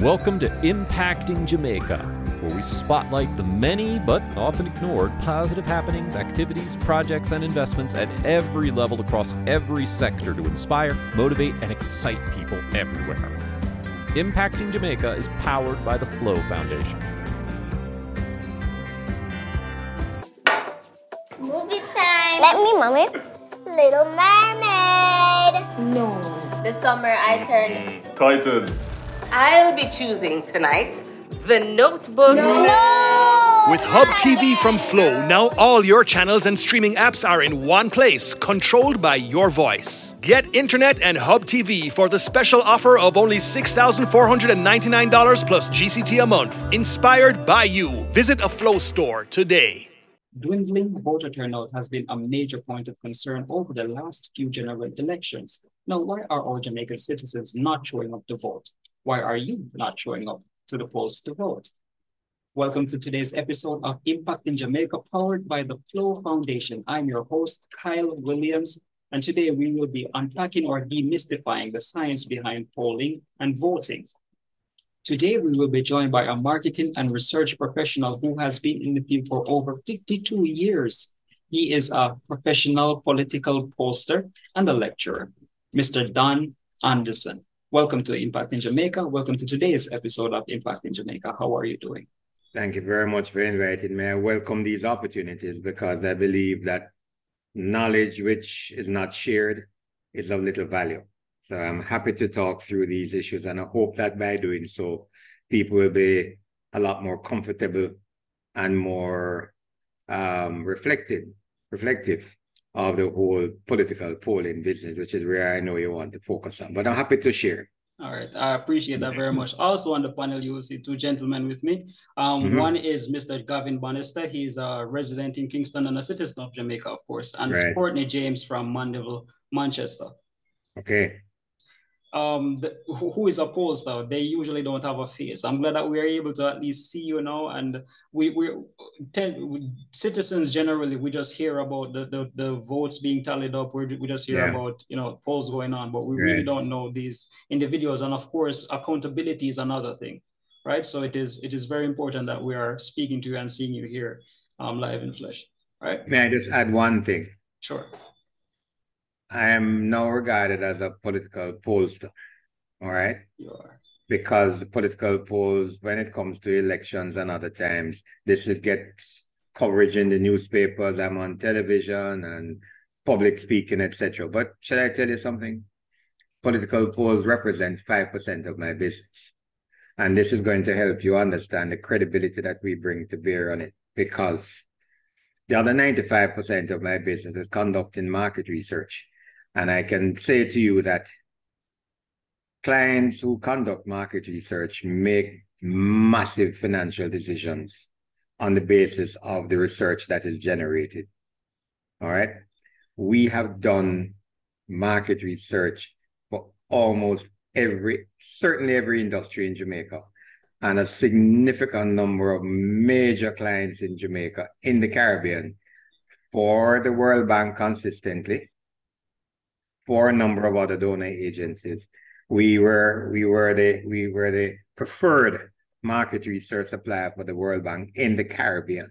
Welcome to Impacting Jamaica, where we spotlight the many but often ignored positive happenings, activities, projects, and investments at every level across every sector to inspire, motivate, and excite people everywhere. Impacting Jamaica is powered by the Flow Foundation. Movie time. Let me, mommy. Little Mermaid. No. This summer I turned. Titans. I'll be choosing tonight The Notebook. No. With Hub TV from Flow, now all your channels and streaming apps are in one place, controlled by your voice. Get internet and Hub TV for the special offer of only $6,499 plus GCT a month. Inspired by you. Visit a Flow store today. Dwindling voter turnout has been a major point of concern over the last few general elections. Now, why are all Jamaican citizens not showing up to vote? Why are you not showing up to the polls to vote? Welcome to today's episode of Impacting Jamaica, powered by the Flow Foundation. I'm your host, Kyle Williams, and today we will be unpacking or demystifying the science behind polling and voting. Today, we will be joined by a marketing and research professional who has been in the field for over 52 years. He is a professional political pollster and a lecturer, Mr. Don Anderson. Welcome to Impacting Jamaica. Welcome to today's episode of Impacting Jamaica. How are you doing? Thank you very much for inviting me. I welcome these opportunities because I believe that knowledge which is not shared is of little value. So I'm happy to talk through these issues, and I hope that by doing so, people will be a lot more comfortable and more um, reflective, reflective of the whole political polling business, which is where I know you want to focus on. But I'm happy to share. All right, I appreciate that very much. Also on the panel, you will see two gentlemen with me. Um, mm-hmm. One is Mr. Gavin Bannister. He's a resident in Kingston and a citizen of Jamaica, of course, and right. Courtney James from Mandeville, Manchester. Okay um the, who is opposed though? They usually don't have a face. I'm glad that we are able to at least see you now and we we tend citizens generally we just hear about the the, the votes being tallied up. We we just hear about you know polls going on but we right. really don't know these individuals. And of course accountability is another thing right? So it is it is very important that we are speaking to you and seeing you here um live in flesh right? May i just add one thing? Sure I am now regarded as a political pollster. All right. You are. Because political polls, when it comes to elections and other times, this is gets coverage in the newspapers. I'm on television and public speaking, etc. But should I tell you something? Political polls represent five percent of my business, and this is going to help you understand the credibility that we bring to bear on it. Because the other ninety-five percent of my business is conducting market research and I can say to you that clients who conduct market research make massive financial decisions on the basis of the research that is generated. All right. We have done market research for almost every, certainly every industry in Jamaica, and a significant number of major clients in Jamaica, in the Caribbean, for the World Bank consistently, for a number of other donor agencies. We were we were the we were the preferred market research supplier for the World Bank in the Caribbean.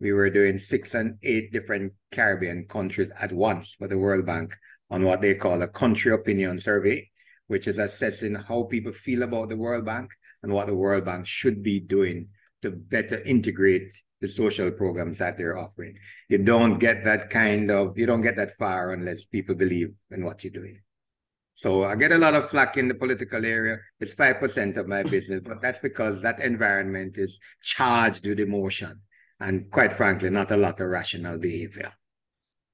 We were doing six and eight different Caribbean countries at once for the World Bank on what they call a country opinion survey, which is assessing how people feel about the World Bank and what the World Bank should be doing to better integrate the social programs that they're offering. You don't get that kind of, you don't get that far unless people believe in what you're doing. So I get a lot of flack in the political area. It's 5% of my business, but that's because that environment is charged with emotion and quite frankly, not a lot of rational behavior.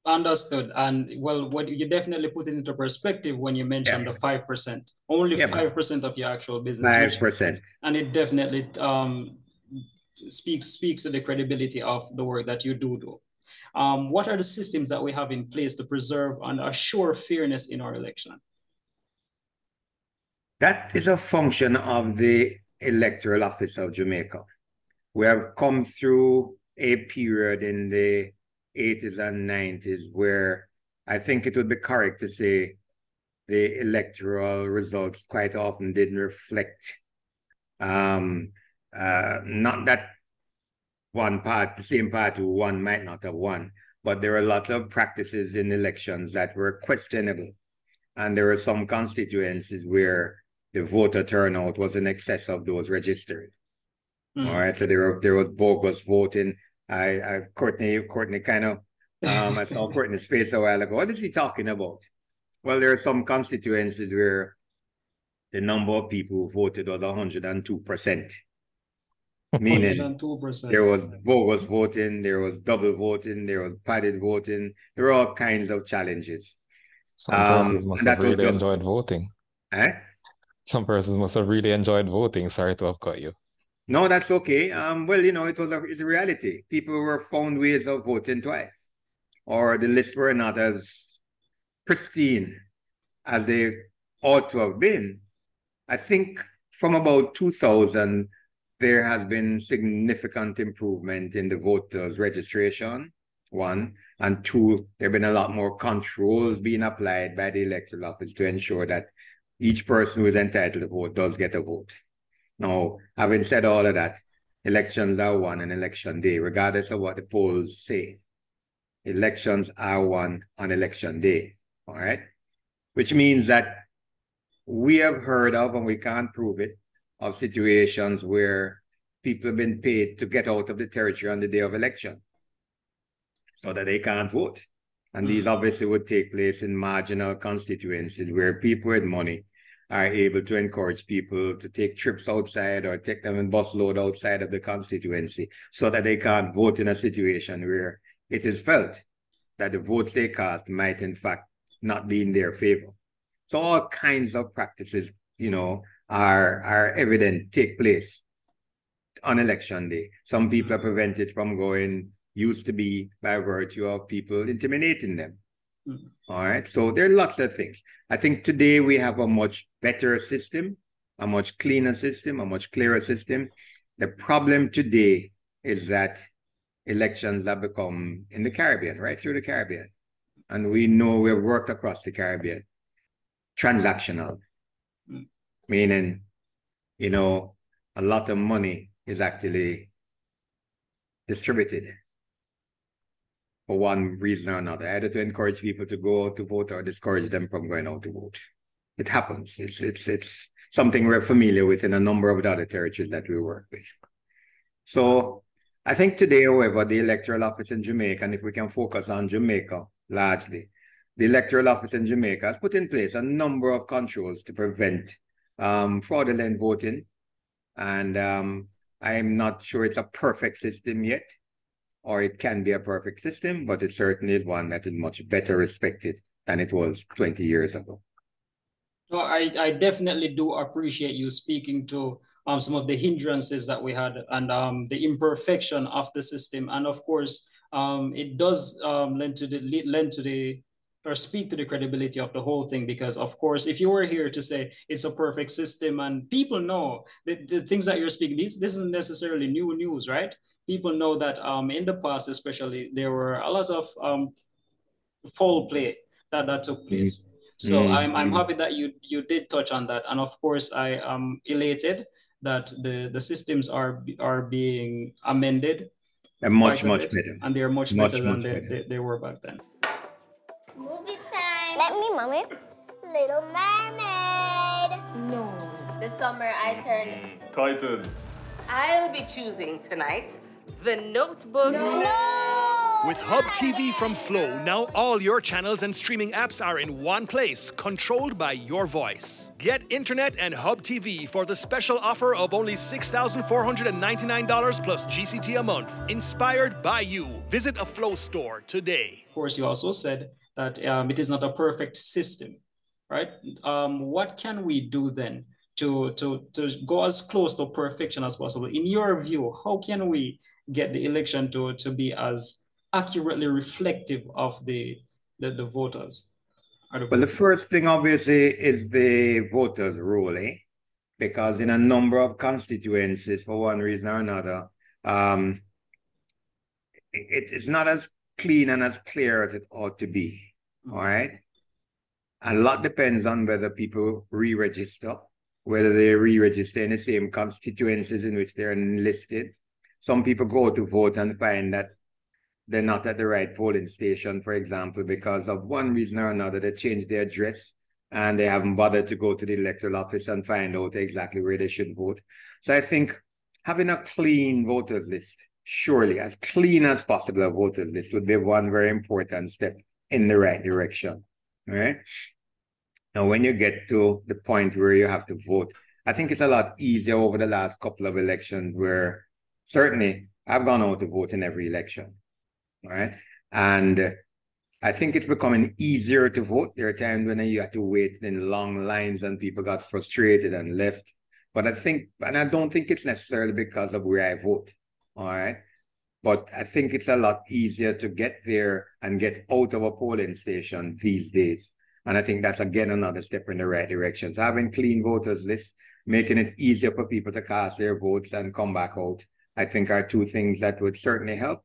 Understood. And well, what you definitely put it into perspective when you mentioned yeah. the five percent. Only five percent of your actual business. Five percent. And it definitely um speaks speaks to the credibility of the work that you do do. Um, what are the systems that we have in place to preserve and assure fairness in our election? That is a function of the electoral office of Jamaica. We have come through a period in the 80s and 90s where I think it would be correct to say the electoral results quite often didn't reflect Um, uh, not that one part, the same party who won might not have won, but there are lots of practices in elections that were questionable. And there were some constituencies where the voter turnout was in excess of those registered. Mm. All right. So there, were, there was bogus voting. I, I Courtney, Courtney kind of, um, I saw Courtney's face a while ago. What is he talking about? Well, there are some constituencies where the number of people who voted was 102%. Meaning 102%. there was bogus voting, there was double voting, there was padded voting, there were all kinds of challenges. Some um, persons must have really just... enjoyed voting. Eh? Some persons must have really enjoyed voting. Sorry to have cut you. No, that's okay. Um, well, you know, it was a, it's a reality. People were found ways of voting twice, or the lists were not as pristine as they ought to have been. I think from about 2000, there has been significant improvement in the voters' registration, one. And two, there have been a lot more controls being applied by the electoral office to ensure that each person who is entitled to vote does get a vote. Now, having said all of that, elections are won on election day, regardless of what the polls say. Elections are won on election day, all right? Which means that we have heard of, and we can't prove it, of situations where people have been paid to get out of the territory on the day of election so that they can't vote. And these mm. obviously would take place in marginal constituencies where people with money are able to encourage people to take trips outside or take them in bus load outside of the constituency so that they can't vote in a situation where it is felt that the votes they cast might in fact not be in their favor. So all kinds of practices, you know, are are evident take place on election day. Some people are prevented from going used to be by virtue of people intimidating them. Mm-hmm. All right. So there are lots of things. I think today we have a much better system, a much cleaner system, a much clearer system. The problem today is that elections have become in the Caribbean, right through the Caribbean. And we know we've worked across the Caribbean, transactional. Meaning, you know, a lot of money is actually distributed for one reason or another, either to encourage people to go out to vote or discourage them from going out to vote. It happens. It's it's it's something we're familiar with in a number of other territories that we work with. So I think today, however, the electoral office in Jamaica, and if we can focus on Jamaica largely, the electoral office in Jamaica has put in place a number of controls to prevent um, fraudulent voting. And um, I'm not sure it's a perfect system yet or it can be a perfect system, but it certainly is one that is much better respected than it was 20 years ago. Well, I, I definitely do appreciate you speaking to um, some of the hindrances that we had and um, the imperfection of the system. And of course, um, it does um, lend to the lend to the or speak to the credibility of the whole thing because of course if you were here to say it's a perfect system and people know that the things that you're speaking this, this isn't necessarily new news right people know that um, in the past, especially, there were a lot of um, foul play that, that took place. Mm-hmm. So mm-hmm. I'm, I'm happy that you you did touch on that, and of course I am elated that the the systems are are being amended. And much much better. And they're much, much better than much they, better. They, they were back then. Mommy. Little Mermaid. No. This summer I turned. Mm, Titans. I'll be choosing tonight the Notebook. No! With Hub TV from Flow, now all your channels and streaming apps are in one place, controlled by your voice. Get internet and Hub TV for the special offer of only $6,499 plus GCT a month. Inspired by you. Visit a Flow store today. Of course, you also said that um, it is not a perfect system, right? Um, what can we do then to, to, to go as close to perfection as possible? In your view, how can we get the election to, to be as accurately reflective of the, the, the voters? The well, the first thing obviously is the voters' roll, eh? because in a number of constituencies, for one reason or another, um, it, it's not as clean and as clear as it ought to be. All right. A lot depends on whether people re register whether they re-register in the same constituencies in which they're enlisted. Some people go to vote and find that they're not at the right polling station, for example, because of one reason or another, they changed their address and they haven't bothered to go to the electoral office and find out exactly where they should vote. So I think having a clean voters list, surely as clean as possible a voters list would be one very important step in the right direction. Right? Now, when you get to the point where you have to vote, I think it's a lot easier over the last couple of elections where certainly I've gone out to vote in every election. Right. And I think it's becoming easier to vote. There are times when you had to wait in long lines and people got frustrated and left. But I think, and I don't think it's necessarily because of where I vote. All right. But I think it's a lot easier to get there and get out of a polling station these days. And I think that's again another step in the right direction. So having clean voters lists, making it easier for people to cast their votes and come back out, I think are two things that would certainly help.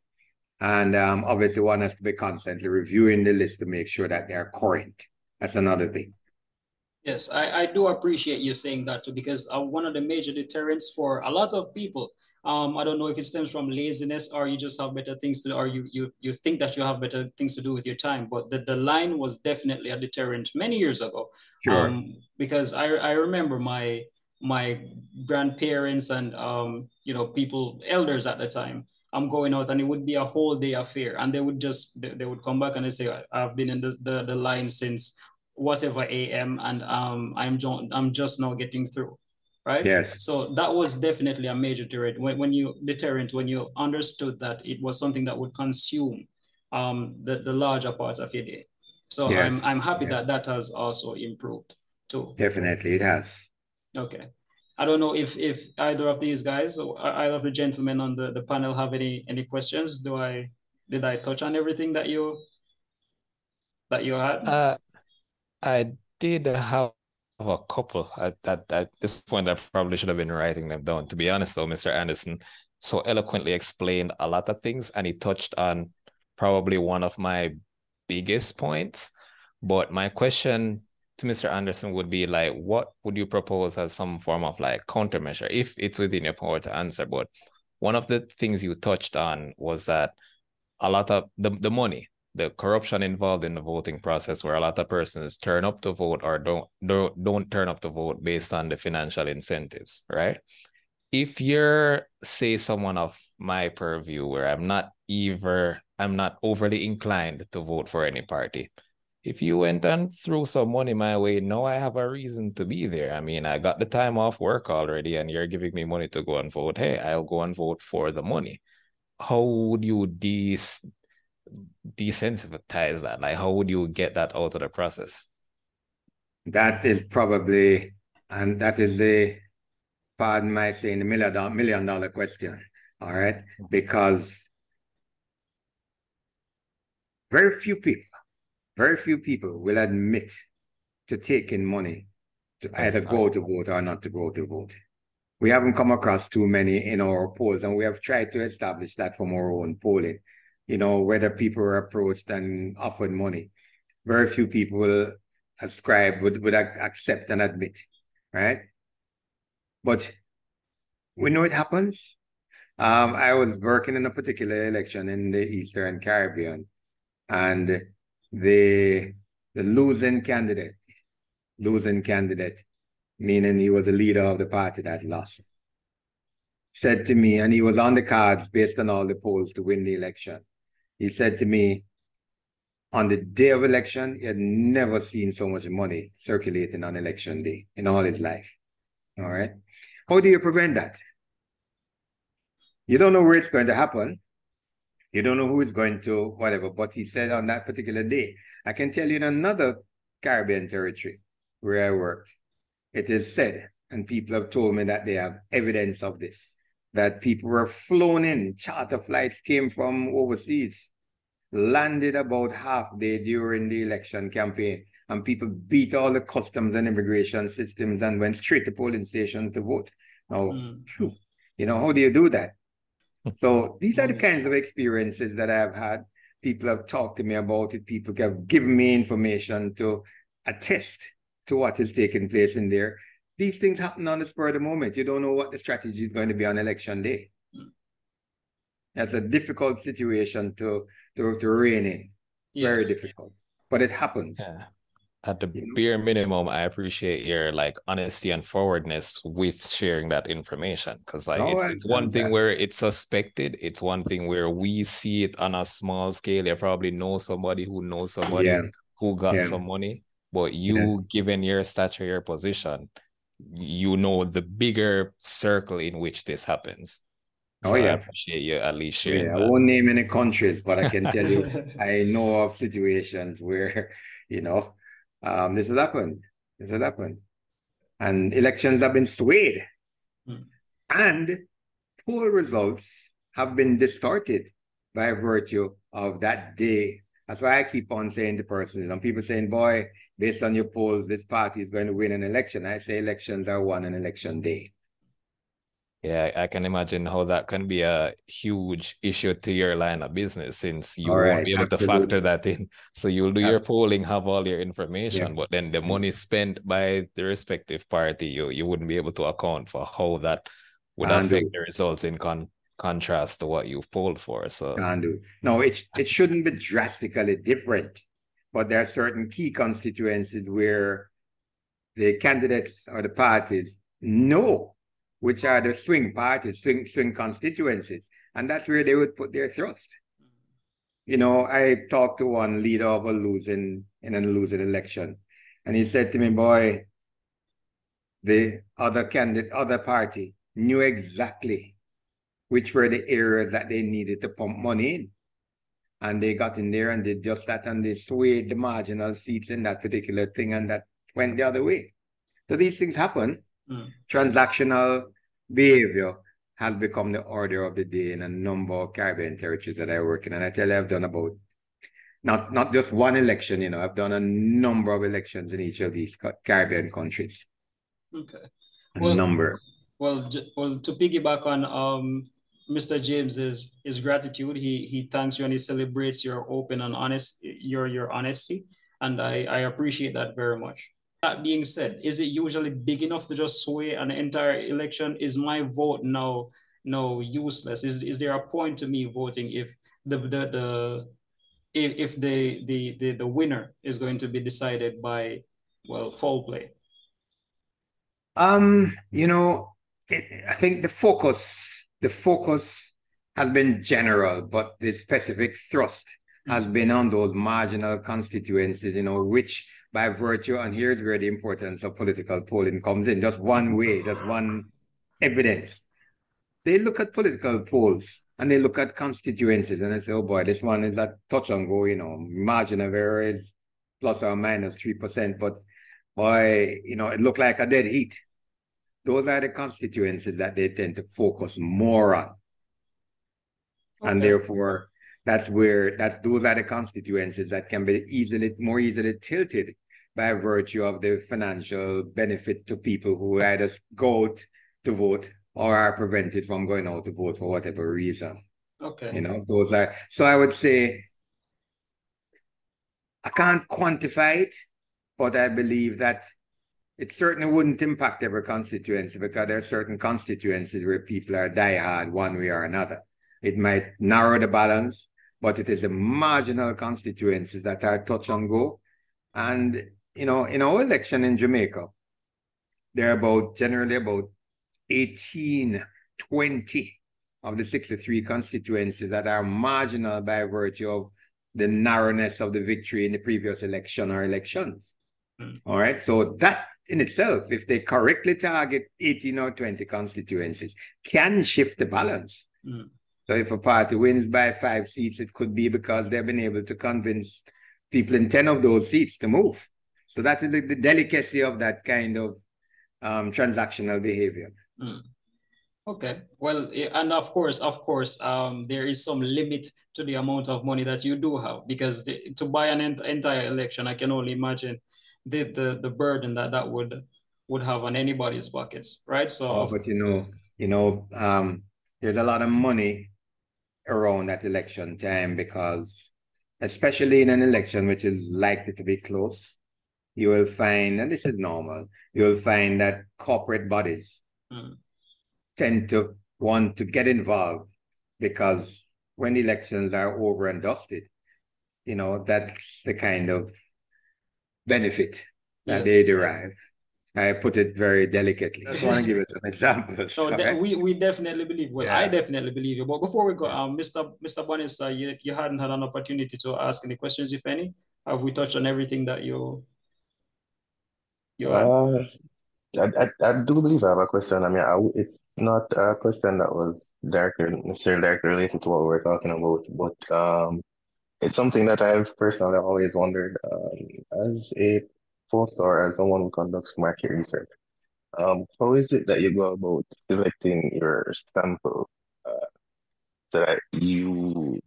And um, obviously, one has to be constantly reviewing the list to make sure that they are current. That's another thing. Yes, I, I do appreciate you saying that too, because uh, one of the major deterrents for a lot of people, um, I don't know if it stems from laziness or you just have better things to, or you you you think that you have better things to do with your time. But the, the line was definitely a deterrent many years ago. Sure. Um, because I I remember my my grandparents and um, you know people elders at the time I'm going out and it would be a whole day affair. And they would just, they, they would come back and they say, I've been in the, the, the line since whatever AM and um, I'm, jo- I'm just now getting through. Right. Yes. So that was definitely a major deterrent when, when you deterrent, when you understood that it was something that would consume um, the, the larger parts of your day. So yes. I'm, I'm happy yes. that that has also improved too. Definitely it has. Okay. I don't know if if either of these guys or either of the gentlemen on the, the panel have any any questions. Do I did I touch on everything that you that you had? Uh, I did have a couple. At, at, at this point, I probably should have been writing them down. To be honest, though, Mr. Anderson so eloquently explained a lot of things, and he touched on probably one of my biggest points. But my question to Mr. Anderson would be like, what would you propose as some form of like countermeasure if it's within your power to answer? But one of the things you touched on was that a lot of the, the money, the corruption involved in the voting process, where a lot of persons turn up to vote or don't don't don't turn up to vote based on the financial incentives, right? If you're say someone of my purview where I'm not either I'm not overly inclined to vote for any party, if you went and threw some money my way, now I have a reason to be there. I mean, I got the time off work already, and you're giving me money to go and vote. Hey, I'll go and vote for the money. How would you des desensitize that? Like, how would you get that out of the process? That is probably, and that is the, pardon my saying, the million dollar, million dollar question. All right, because very few people very few people will admit to taking money to either go to vote or not to go to vote. We haven't come across too many in our polls, and we have tried to establish that from our own polling. You know, whether people were approached and offered money. Very few people will ascribe, would, would accept and admit, right? But we know it happens. Um, I was working in a particular election in the Eastern Caribbean, and the the losing candidate, losing candidate, meaning he was the leader of the party that lost, said to me, and he was on the cards based on all the polls to win the election. He said to me, on the day of election, he had never seen so much money circulating on election day in all his life. All right. How do you prevent that? You don't know where it's going to happen. You don't know who is going to whatever, but he said on that particular day. I can tell you in another Caribbean territory where I worked, it is said, and people have told me that they have evidence of this, that people were flown in, charter flights came from overseas, landed about half day during the election campaign, and people beat all the customs and immigration systems and went straight to polling stations to vote. Now, mm. you know, how do you do that? So these are the kinds of experiences that I've had. People have talked to me about it. People have given me information to attest to what is taking place in there. These things happen on the spur of the moment. You don't know what the strategy is going to be on election day. Mm. That's a difficult situation to to, to rein in. Yes. Very difficult. But it happens. Yeah at the bare minimum i appreciate your like honesty and forwardness with sharing that information because like oh, it's, it's one thing where it's suspected it's one thing where we see it on a small scale you probably know somebody who knows somebody yeah. who got yeah. some money but you yes. given your stature your position you know the bigger circle in which this happens oh, so oh, yeah. I appreciate you at least sharing. Yeah, that. I won't name any countries, but I can tell you I know of situations where, you know, um, this has happened. This has happened. And elections have been swayed. Mm. And poll results have been distorted by virtue of that day. That's why I keep on saying to persons, and people saying, boy, based on your polls, this party is going to win an election. I say elections are won on election day. Yeah, I can imagine how that can be a huge issue to your line of business since you all won't right, be able absolutely. to factor that in. So you'll do your polling, have all your information, yeah. but then the money mm. spent by the respective party, you you wouldn't be able to account for how that would and affect the results in con contrast to what you've polled for. So can do. No, it it shouldn't be drastically different, but there are certain key constituencies where the candidates or the parties know which are the swing parties, swing, swing constituencies. And that's where they would put their thrust. You know, I talked to one leader of a losing in a losing election, and he said to me, Boy, the other candidate, other party knew exactly which were the areas that they needed to pump money in. And they got in there and did just that and they swayed the marginal seats in that particular thing and that went the other way. So these things happen. Mm. Transactional behavior has become the order of the day in a number of Caribbean territories that I work in. And I tell you, I've done about not not just one election, you know, I've done a number of elections in each of these Caribbean countries. Okay. A well, number. Well, well, to piggyback on um, Mr. James's his gratitude, he he thanks you and he celebrates your open and honest your your honesty, and I I appreciate that very much. That being said, is it usually big enough to just sway an entire election? Is my vote now now useless? Is is there a point to me voting if the the, the if, if the, the the the winner is going to be decided by well foul play? Um, you know, it, I think the focus the focus has been general, but the specific thrust has mm-hmm. been on those marginal constituencies, you know, which by virtue, and here's where the importance of political polling comes in, just one way, just one evidence. They look at political polls and they look at constituencies and they say, oh boy, this one is a touch and go, you know, margin of error is plus or minus 3%, but boy, you know, it looked like a dead heat. Those are the constituencies that they tend to focus more on. Okay. And therefore, that's where that's those are the constituencies that can be easily more easily tilted by virtue of the financial benefit to people who either go out to vote or are prevented from going out to vote for whatever reason. Okay. You know, those are so I would say I can't quantify it, but I believe that it certainly wouldn't impact every constituency because there are certain constituencies where people are diehard one way or another. It might narrow the balance, but it is the marginal constituencies that are touch and go. And you know, in our election in Jamaica, there are about generally about 18, 20 of the 63 constituencies that are marginal by virtue of the narrowness of the victory in the previous election or elections. Mm. All right. So that in itself, if they correctly target 18 or 20 constituencies, can shift the balance. Mm. So if a party wins by five seats, it could be because they've been able to convince people in 10 of those seats to move. So that is the, the delicacy of that kind of um, transactional behavior. Mm. Okay. Well, and of course, of course, um, there is some limit to the amount of money that you do have because the, to buy an ent- entire election, I can only imagine the, the the burden that that would would have on anybody's pockets, right? So, oh, but you know, you know, um, there's a lot of money around that election time because, especially in an election which is likely to be close, you will find, and this is normal, you will find that corporate bodies mm. tend to want to get involved because when elections are over and dusted, you know, that's the kind of benefit that yes, they derive. Yes. I put it very delicately. I just want to give it some examples. So de- we, we definitely believe. Well, yeah. I definitely believe you. But before we go, um, Mr. Mr. Bonis, uh, you, you hadn't had an opportunity to ask any questions, if any. Have we touched on everything that you you had? Uh, I, I, I do believe I have a question. I mean, I, it's not a question that was directly necessarily directly related to what we're talking about, but um, it's something that I've personally always wondered um, as a pollster as someone who conducts market research. Um, how is it that you go about selecting your sample uh, so that you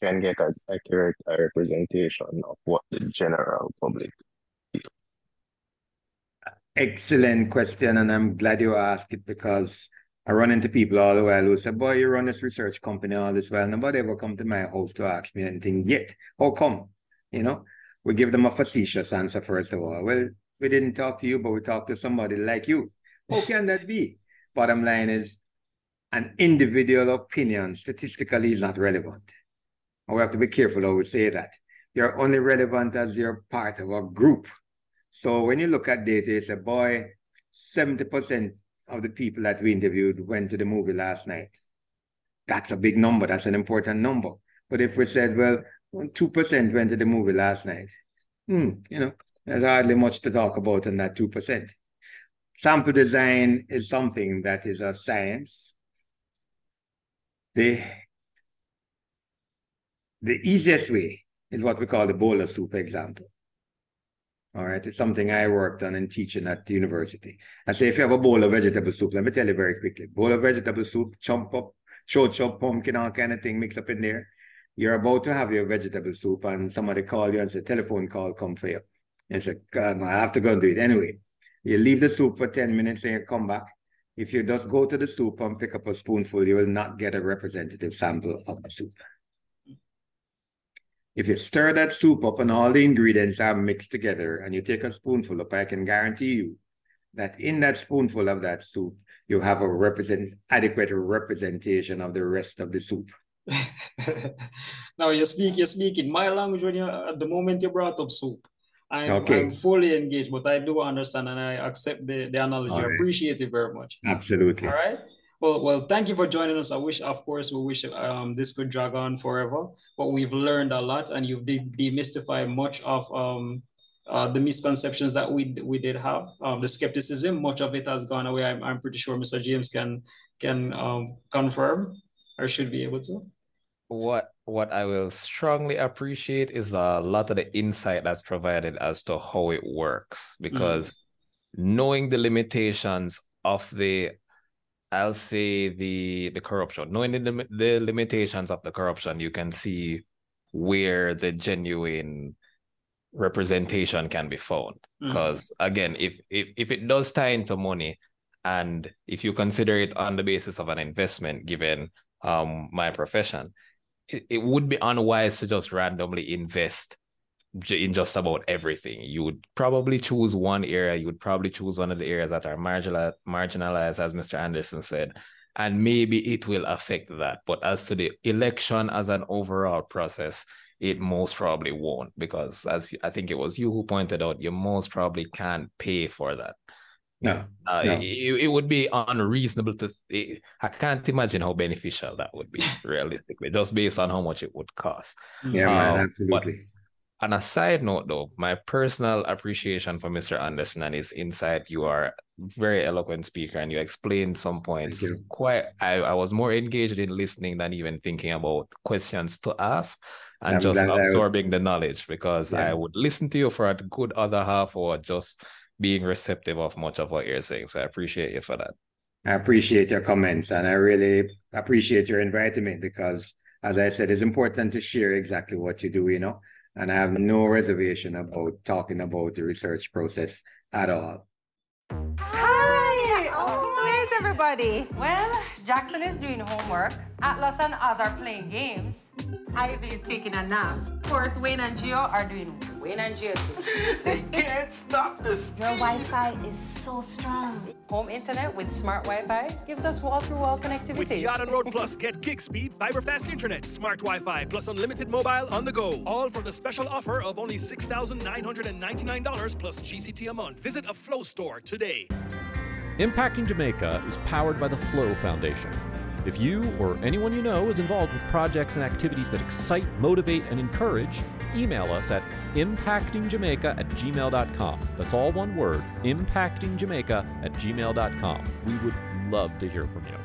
can get as accurate a representation of what the general public feels? Excellent question, and I'm glad you asked it because I run into people all the while who say, Boy, you run this research company all this while. Nobody ever come to my house to ask me anything yet. How come? You know, we give them a facetious answer first of all. Well, we didn't talk to you, but we talked to somebody like you. How can that be? Bottom line is an individual opinion statistically is not relevant. And we have to be careful how we say that. You're only relevant as you're part of a group. So when you look at data, it's a boy, 70% of the people that we interviewed went to the movie last night. That's a big number. That's an important number. But if we said, well, 2% went to the movie last night, hmm, you know, there's hardly much to talk about in that 2%. Sample design is something that is a science. The, the easiest way is what we call the bowl of soup example. All right, it's something I worked on in teaching at the university. I say if you have a bowl of vegetable soup, let me tell you very quickly. Bowl of vegetable soup, chomp up, short chop, pumpkin, all kind of thing mixed up in there. You're about to have your vegetable soup and somebody call you and say, telephone call, come for you. And say, God, I have to go and do it anyway. You leave the soup for 10 minutes and you come back. If you just go to the soup and pick up a spoonful, you will not get a representative sample of the soup. If you stir that soup up and all the ingredients are mixed together and you take a spoonful up, I can guarantee you that in that spoonful of that soup, you have a represent adequate representation of the rest of the soup. now you speak, you speak in my language when you at the moment you brought up soup. I'm, okay. I'm fully engaged, but I do understand and I accept the, the analogy. Right. I appreciate it very much. Absolutely. All right. Well, well, thank you for joining us. I wish, of course, we wish um, this could drag on forever, but we've learned a lot and you've de- demystified much of um, uh, the misconceptions that we we did have. Um, the skepticism, much of it has gone away. I'm, I'm pretty sure Mr. James can can um, confirm or should be able to. What what I will strongly appreciate is a lot of the insight that's provided as to how it works because mm-hmm. knowing the limitations of the I'll say the the corruption. Knowing the, the limitations of the corruption, you can see where the genuine representation can be found. Because mm. again, if, if if it does tie into money, and if you consider it on the basis of an investment, given um my profession, it, it would be unwise to just randomly invest in just about everything. You would probably choose one area. You would probably choose one of the areas that are marginalized, marginalized, as Mr. Anderson said, and maybe it will affect that. But as to the election as an overall process, it most probably won't, because as I think it was you who pointed out, you most probably can't pay for that. No, uh, no. It, it, would be unreasonable to. I can't imagine how beneficial that would be realistically, just based on how much it would cost. Yeah, um, man, absolutely. But, on a side note, though, my personal appreciation for Mr. Anderson and his insight, you are very eloquent speaker and you explained some points quite I, I was more engaged in listening than even thinking about questions to ask and I'm just absorbing the knowledge because yeah. I would listen to you for a good other half or just being receptive of much of what you're saying. So I appreciate you for that. I appreciate your comments and I really appreciate your inviting me because as I said, it's important to share exactly what you do, you know and I have no reservation about talking about the research process at all. Hi! Where's everybody? Well, Jackson is doing homework. Atlas and Oz are playing games. Ivy is taking a nap. Course, Wayne and Gio are doing Wayne and Gio too. they can't stop this. Your Wi-Fi is so strong. Home internet with smart Wi-Fi gives us wall-to-wall connectivity. With Yacht and Road Plus, get gig speed, fiber fast internet, smart Wi-Fi, plus unlimited mobile on the go. All for the special offer of only $6,999 plus GCT a month. Visit a Flow store today. Impacting Jamaica is powered by the Flow Foundation. If you or anyone you know is involved with projects and activities that excite, motivate, and encourage, email us at impactingjamaica at gmail.com. That's all one word impactingjamaica at gmail.com. We would love to hear from you.